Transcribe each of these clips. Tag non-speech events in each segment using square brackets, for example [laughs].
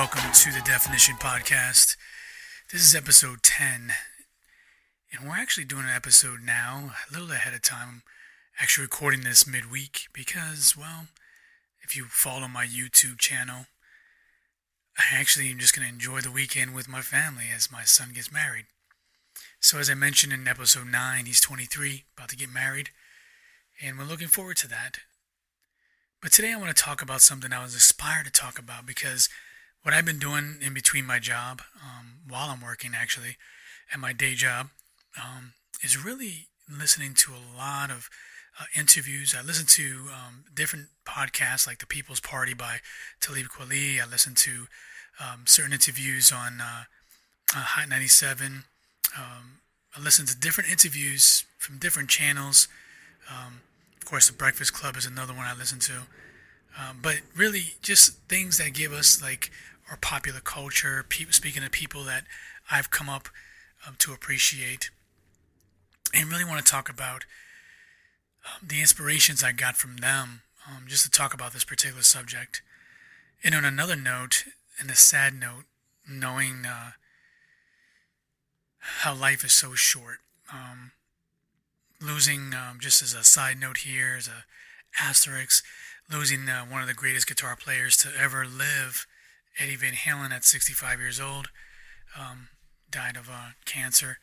welcome to the Definition Podcast. This is episode 10, and we're actually doing an episode now, a little ahead of time. I'm actually recording this midweek because, well, if you follow my YouTube channel, I actually am just going to enjoy the weekend with my family as my son gets married. So, as I mentioned in episode 9, he's 23, about to get married, and we're looking forward to that. But today I want to talk about something I was inspired to talk about because what I've been doing in between my job, um, while I'm working actually, and my day job, um, is really listening to a lot of uh, interviews. I listen to um, different podcasts like The People's Party by Talib Kweli. I listen to um, certain interviews on uh, uh, Hot 97. Um, I listen to different interviews from different channels. Um, of course, The Breakfast Club is another one I listen to. Um, but really, just things that give us like our popular culture. Speaking of people that I've come up um, to appreciate, and really want to talk about um, the inspirations I got from them, um, just to talk about this particular subject. And on another note, and a sad note, knowing uh, how life is so short. Um, losing, um, just as a side note here, as a asterisk, losing uh, one of the greatest guitar players to ever live, Eddie Van Halen, at 65 years old, um, died of uh, cancer,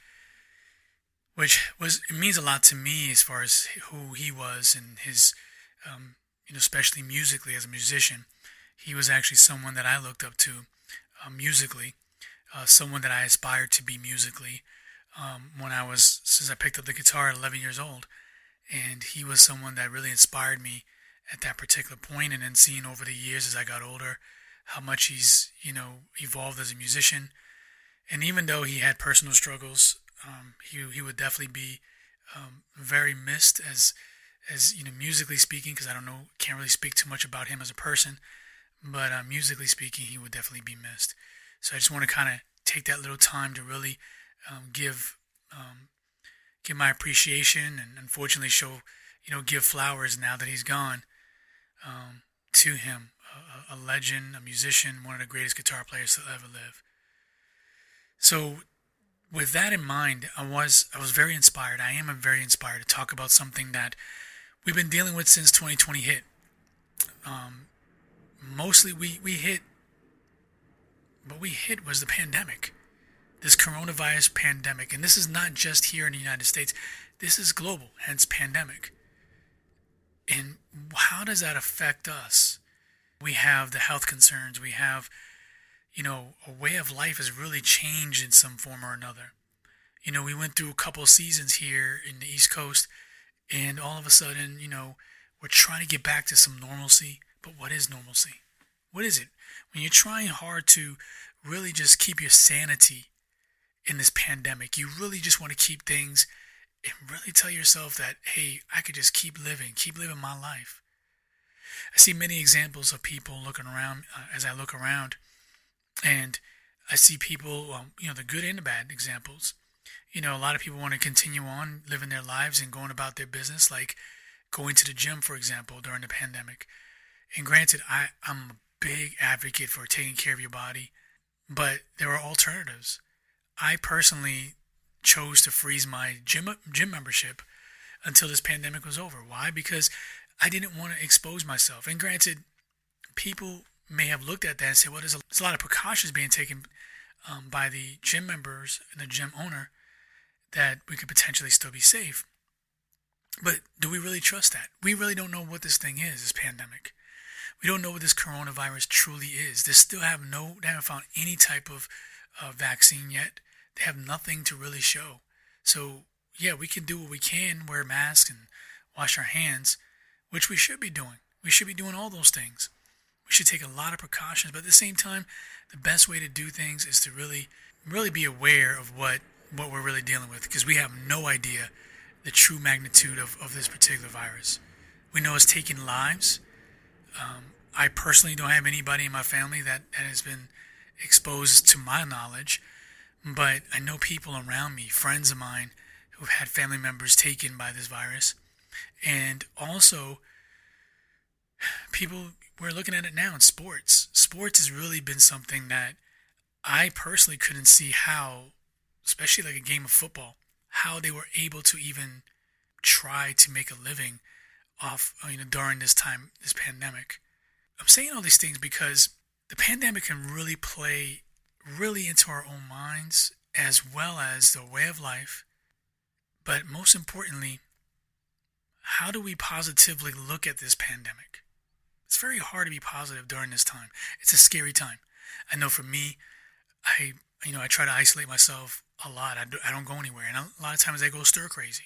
which was it means a lot to me as far as who he was and his, um, you know, especially musically as a musician. He was actually someone that I looked up to uh, musically, uh, someone that I aspired to be musically um, when I was since I picked up the guitar at 11 years old, and he was someone that really inspired me at that particular point, and then seeing over the years as I got older how much he's you know evolved as a musician, and even though he had personal struggles, um, he he would definitely be um, very missed as as you know musically speaking because I don't know can't really speak too much about him as a person, but uh, musically speaking he would definitely be missed. So I just want to kind of take that little time to really um, give um, give my appreciation and unfortunately show you know give flowers now that he's gone um, to him a, a, legend a musician one of the greatest guitar players to ever live so with that in mind I was I was very inspired I am very inspired to talk about something that we've been dealing with since 2020 hit um, mostly we we hit what we hit was the pandemic this coronavirus pandemic. And this is not just here in the United States, this is global, hence pandemic. And how does that affect us? We have the health concerns, we have, you know, a way of life has really changed in some form or another. You know, we went through a couple seasons here in the East Coast, and all of a sudden, you know, we're trying to get back to some normalcy. But what is normalcy? What is it? When you're trying hard to really just keep your sanity in this pandemic. You really just want to keep things and really tell yourself that, hey, I could just keep living, keep living my life. I see many examples of people looking around uh, as I look around, and I see people, um, you know, the good and the bad examples. You know, a lot of people want to continue on living their lives and going about their business, like going to the gym, for example, during the pandemic. And granted, I, I'm a big advocate for taking care of your body, but there are alternatives. I personally chose to freeze my gym gym membership until this pandemic was over. Why? Because I didn't want to expose myself. And granted, people may have looked at that and said, "Well, there's a, there's a lot of precautions being taken um, by the gym members and the gym owner that we could potentially still be safe." But do we really trust that? We really don't know what this thing is, this pandemic. We don't know what this coronavirus truly is. They still have no, they haven't found any type of uh, vaccine yet they have nothing to really show. So, yeah, we can do what we can, wear masks and wash our hands, which we should be doing. We should be doing all those things. We should take a lot of precautions, but at the same time, the best way to do things is to really, really be aware of what, what we're really dealing with because we have no idea the true magnitude of, of this particular virus. We know it's taking lives. Um, I personally don't have anybody in my family that, that has been exposed to my knowledge. But I know people around me, friends of mine, who've had family members taken by this virus. And also, people we're looking at it now in sports. Sports has really been something that I personally couldn't see how, especially like a game of football, how they were able to even try to make a living off, you know, during this time, this pandemic. I'm saying all these things because the pandemic can really play really into our own minds as well as the way of life. But most importantly, how do we positively look at this pandemic? It's very hard to be positive during this time. It's a scary time. I know for me, I you know I try to isolate myself a lot. I, do, I don't go anywhere, and a lot of times I go stir crazy.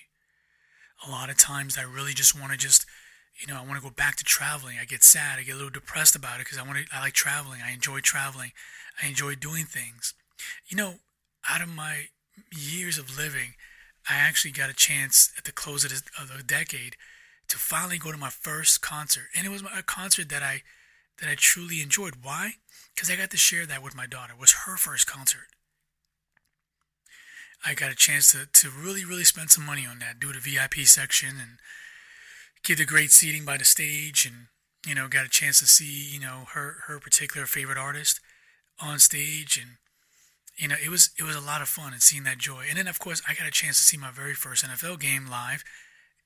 A lot of times I really just want to just you know I want to go back to traveling. I get sad. I get a little depressed about it because I want to. I like traveling. I enjoy traveling. I enjoy doing things. You know, out of my years of living, I actually got a chance at the close of, of the decade to finally go to my first concert, and it was a concert that I that I truly enjoyed. Why? Because I got to share that with my daughter. It was her first concert. I got a chance to, to really, really spend some money on that, do the VIP section and get the great seating by the stage and, you know, got a chance to see, you know, her, her particular favorite artist on stage and you know, it was it was a lot of fun and seeing that joy. And then of course I got a chance to see my very first NFL game live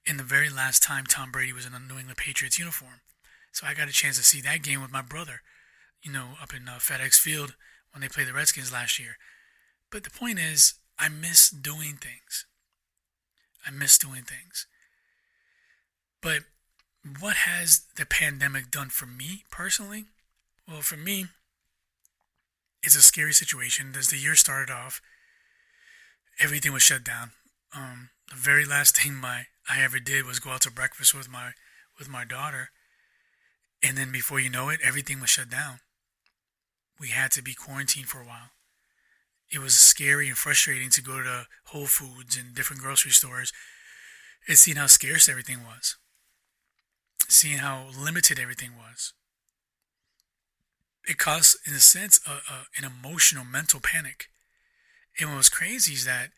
in the very last time Tom Brady was in a New England Patriots uniform. So I got a chance to see that game with my brother, you know, up in uh, FedEx Field when they played the Redskins last year. But the point is, I miss doing things. I miss doing things. But what has the pandemic done for me personally? Well, for me, it's a scary situation. As the year started off, everything was shut down. Um, the very last [laughs] thing my I ever did was go out to breakfast with my with my daughter, and then before you know it, everything was shut down. We had to be quarantined for a while. It was scary and frustrating to go to Whole Foods and different grocery stores and seeing how scarce everything was, seeing how limited everything was it caused, in a sense, a, a, an emotional, mental panic. And what was crazy is that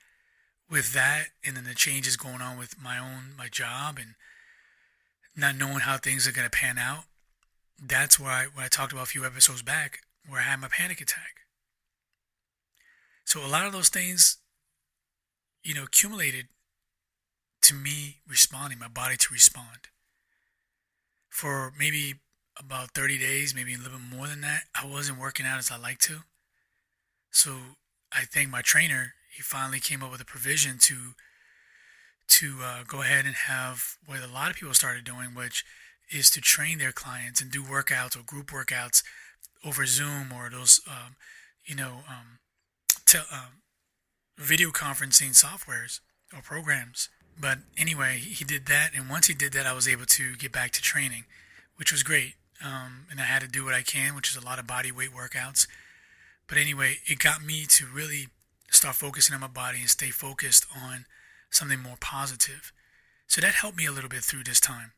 with that, and then the changes going on with my own my job, and not knowing how things are going to pan out, that's why what I talked about a few episodes back, where I had my panic attack. So a lot of those things, you know, accumulated to me responding, my body to respond. For maybe about 30 days, maybe a little bit more than that, I wasn't working out as I like to. So I thank my trainer. He finally came up with a provision to to uh, go ahead and have what a lot of people started doing, which is to train their clients and do workouts or group workouts over Zoom or those, um, you know, um, te- um, video conferencing softwares or programs. But anyway, he did that, and once he did that, I was able to get back to training, which was great um, and I had to do what I can, which is a lot of body weight workouts. But anyway, it got me to really start focusing on my body and stay focused on something more positive. So that helped me a little bit through this time.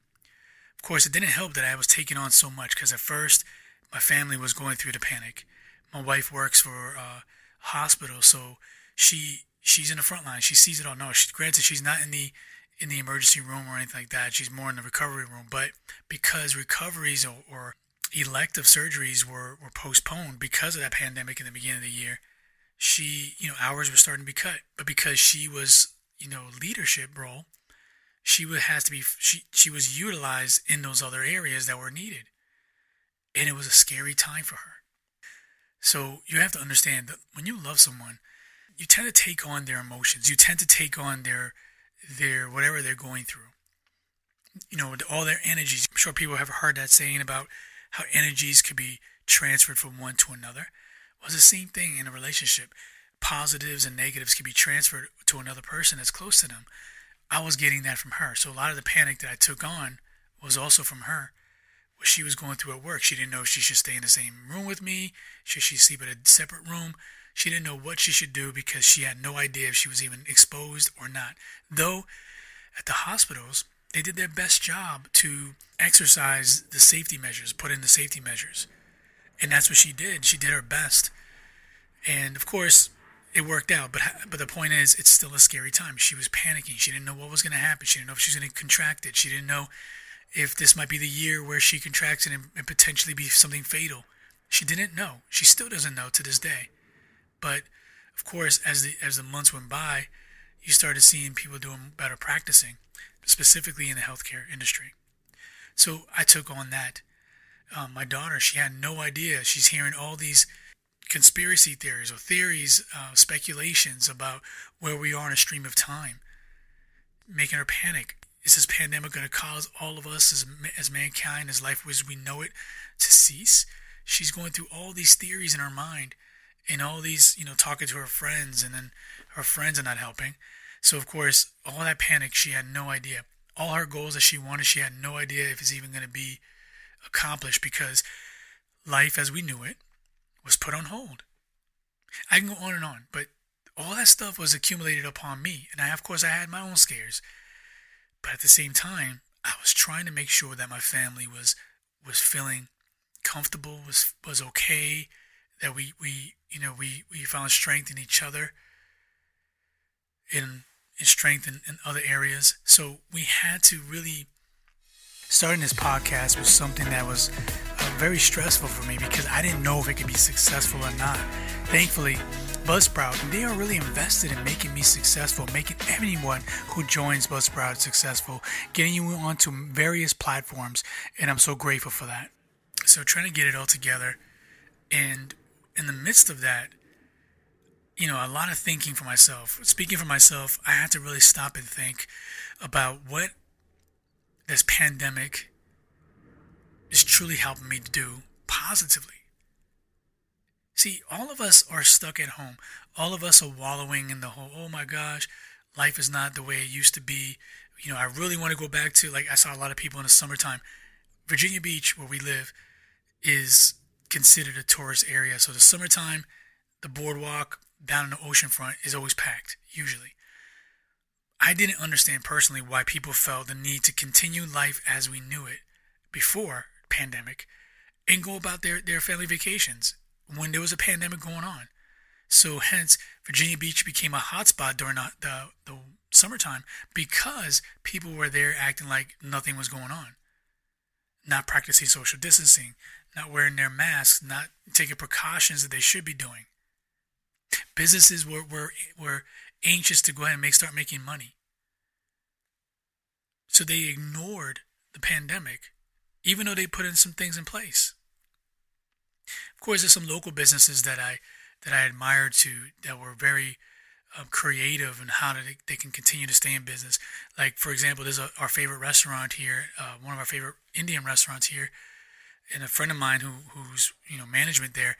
Of course, it didn't help that I was taking on so much because at first my family was going through the panic. My wife works for a hospital, so she she's in the front line. She sees it all. No, she, granted, she's not in the in the emergency room or anything like that. She's more in the recovery room. But because recoveries or, or elective surgeries were, were postponed because of that pandemic in the beginning of the year, she, you know, hours were starting to be cut. But because she was, you know, leadership role, she would has to be she she was utilized in those other areas that were needed. And it was a scary time for her. So you have to understand that when you love someone, you tend to take on their emotions. You tend to take on their their whatever they're going through. You know, all their energies. I'm sure people have heard that saying about how energies could be transferred from one to another. Well, it's the same thing in a relationship. Positives and negatives can be transferred to another person that's close to them. I was getting that from her. So a lot of the panic that I took on was also from her. What she was going through at work. She didn't know if she should stay in the same room with me. Should she sleep in a separate room? She didn't know what she should do because she had no idea if she was even exposed or not. Though at the hospitals, they did their best job to exercise the safety measures, put in the safety measures. And that's what she did. She did her best. And of course, it worked out. But but the point is, it's still a scary time. She was panicking. She didn't know what was going to happen. She didn't know if she was going to contract it. She didn't know if this might be the year where she contracts it and, and potentially be something fatal. She didn't know. She still doesn't know to this day. But of course, as the as the months went by, you started seeing people doing better practicing, specifically in the healthcare industry. So I took on that. Um, my daughter, she had no idea. She's hearing all these conspiracy theories or theories, uh, speculations about where we are in a stream of time, making her panic. Is this pandemic going to cause all of us as, as mankind, as life as we know it, to cease? She's going through all these theories in her mind and all these, you know, talking to her friends, and then her friends are not helping. So, of course, all that panic, she had no idea. All her goals that she wanted, she had no idea if it's even going to be accomplished because life as we knew it was put on hold. I can go on and on, but all that stuff was accumulated upon me. And I, of course, I had my own scares. But at the same time, I was trying to make sure that my family was was feeling comfortable, was was okay, that we, we you know, we, we found strength in each other in, in strength in, in other areas. So we had to really starting this podcast was something that was uh, very stressful for me because I didn't know if it could be successful or not. Thankfully, Buzzsprout, they are really invested in making me successful, making anyone who joins Buzzsprout successful, getting you onto various platforms, and I'm so grateful for that. So trying to get it all together, and in the midst of that, you know, a lot of thinking for myself. Speaking for myself, I had to really stop and think about what this pandemic is truly helping me to do positively. See, all of us are stuck at home. All of us are wallowing in the whole, oh my gosh, life is not the way it used to be. You know, I really want to go back to, like, I saw a lot of people in the summertime. Virginia Beach, where we live, is considered a tourist area. So the summertime, the boardwalk down in the ocean front is always packed, usually. I didn't understand personally why people felt the need to continue life as we knew it before pandemic and go about their, their family vacations when there was a pandemic going on. So hence Virginia Beach became a hotspot during the, the, the summertime because people were there acting like nothing was going on. Not practicing social distancing, not wearing their masks, not taking precautions that they should be doing. Businesses were, were, were anxious to go ahead and make start making money. So they ignored the pandemic, even though they put in some things in place. Of course, there's some local businesses that I that I admired to that were very um, creative and how they, they can continue to stay in business. Like for example, there's a, our favorite restaurant here, uh, one of our favorite Indian restaurants here, and a friend of mine who who's you know management there,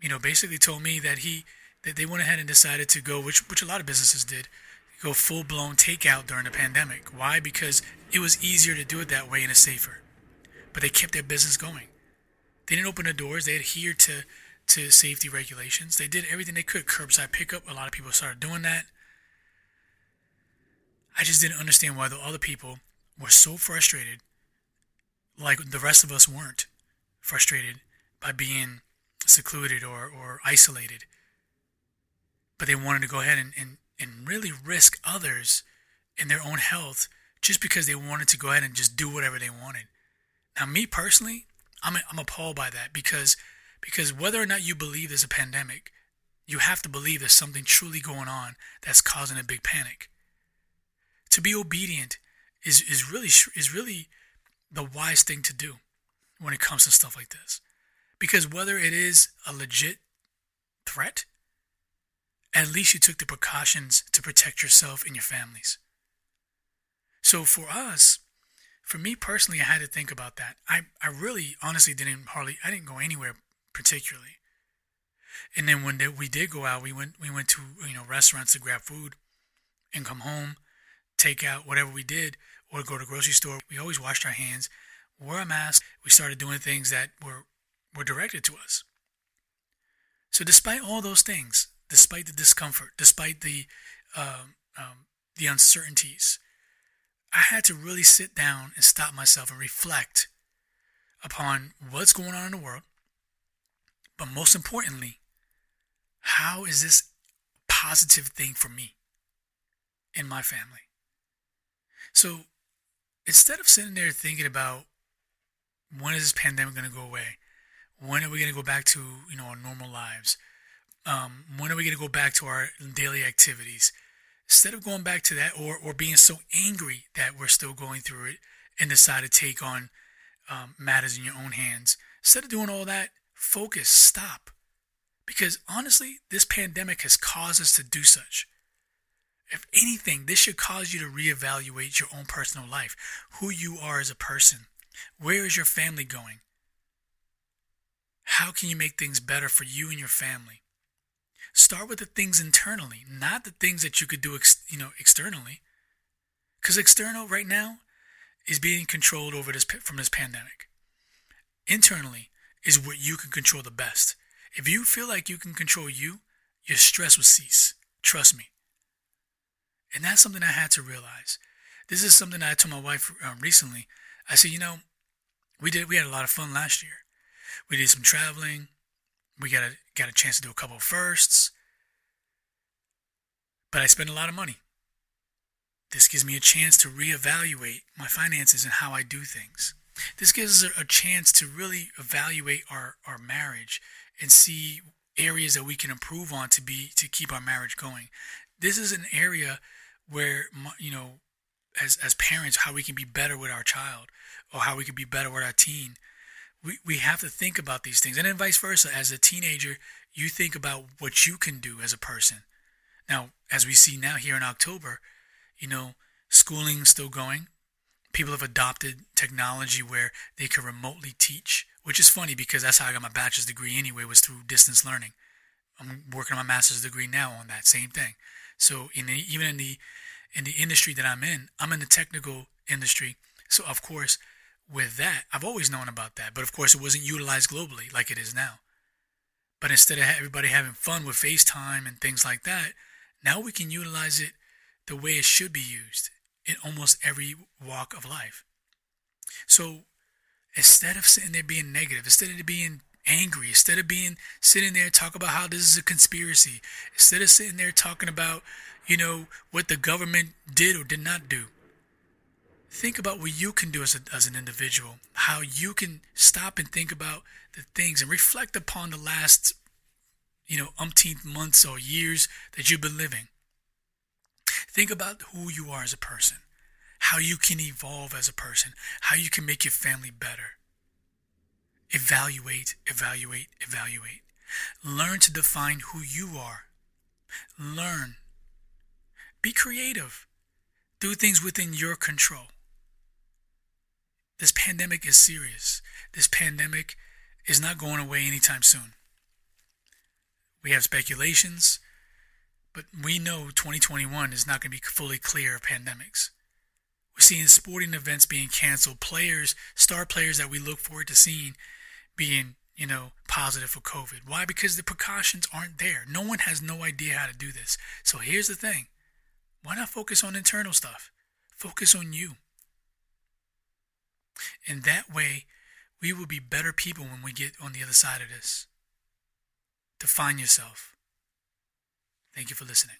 you know, basically told me that he that they went ahead and decided to go, which which a lot of businesses did, go full blown takeout during the pandemic. Why? Because it was easier to do it that way and it's safer. But they kept their business going. They didn't open the doors. They adhered to to safety regulations. They did everything they could. Curbside pickup. A lot of people started doing that. I just didn't understand why the other people were so frustrated, like the rest of us weren't frustrated by being secluded or, or isolated but they wanted to go ahead and, and, and really risk others and their own health just because they wanted to go ahead and just do whatever they wanted. Now, me personally, I'm, I'm appalled by that because because whether or not you believe there's a pandemic, you have to believe there's something truly going on that's causing a big panic. To be obedient is, is really is really the wise thing to do when it comes to stuff like this. Because whether it is a legit threat at least you took the precautions to protect yourself and your families. So for us, for me personally, I had to think about that. I, I really honestly didn't hardly I didn't go anywhere particularly. And then when we did go out, we went we went to you know restaurants to grab food and come home, take out whatever we did, or go to grocery store. We always washed our hands, wore a mask. We started doing things that were were directed to us. So despite all those things, despite the discomfort, despite the um, um, the uncertainties, I had to really sit down and stop myself and reflect upon what's going on in the world. But most importantly, how is this positive thing for me and my family? So instead of sitting there thinking about when is this pandemic going to go away? When are we going to go back to you know our normal lives? Um, when are we going to go back to our daily activities? Instead of going back to that or, or being so angry that we're still going through it and decide to take on um, matters in your own hands, instead of doing all that, focus, stop. Because honestly, this pandemic has caused us to do such. If anything, this should cause you to reevaluate your own personal life, who you are as a person. Where is your family going? How can you make things better for you and your family? Start with the things internally, not the things that you could do, ex- you know, externally. Because external right now is being controlled over this from this pandemic. Internally is what you can control the best. If you feel like you can control you, your stress will cease. Trust me. And that's something I had to realize. This is something I told my wife um, recently. I said, you know, we did we had a lot of fun last year. We did some traveling. We got a got a chance to do a couple firsts. But I spent a lot of money. This gives me a chance to reevaluate my finances and how I do things. This gives us a chance to really evaluate our, our marriage and see areas that we can improve on to be to keep our marriage going. This is an area where you know as as parents how we can be better with our child or how we could be better with our teen. We, we have to think about these things. And then vice versa as a teenager you think about what you can do as a person. Now as we see now here in october you know schooling still going. People have adopted technology where they can remotely teach which is funny because that's how i got my bachelor's degree anyway was through distance learning. I'm working on my master's degree now on that same thing. So in the, even in the in the industry that I'm in, I'm in the technical industry. So of course, with that, I've always known about that, but of course, it wasn't utilized globally like it is now. But instead of everybody having fun with FaceTime and things like that, now we can utilize it the way it should be used in almost every walk of life. So instead of sitting there being negative, instead of being angry, instead of being sitting there talk about how this is a conspiracy, instead of sitting there talking about, you know, what the government did or did not do, think about what you can do as, a, as an individual, how you can stop and think about the things and reflect upon the last, you know, umpteenth months or years that you've been living. Think about who you are as a person, how you can evolve as a person, how you can make your family better Evaluate, evaluate, evaluate. Learn to define who you are. Learn. Be creative. Do things within your control. This pandemic is serious. This pandemic is not going away anytime soon. We have speculations, but we know 2021 is not going to be fully clear of pandemics. We're seeing sporting events being canceled, players, star players that we look forward to seeing being, you know, positive for COVID. Why? Because the precautions aren't there. No one has no idea how to do this. So here's the thing why not focus on internal stuff? Focus on you. And that way, we will be better people when we get on the other side of this. Define yourself. Thank you for listening.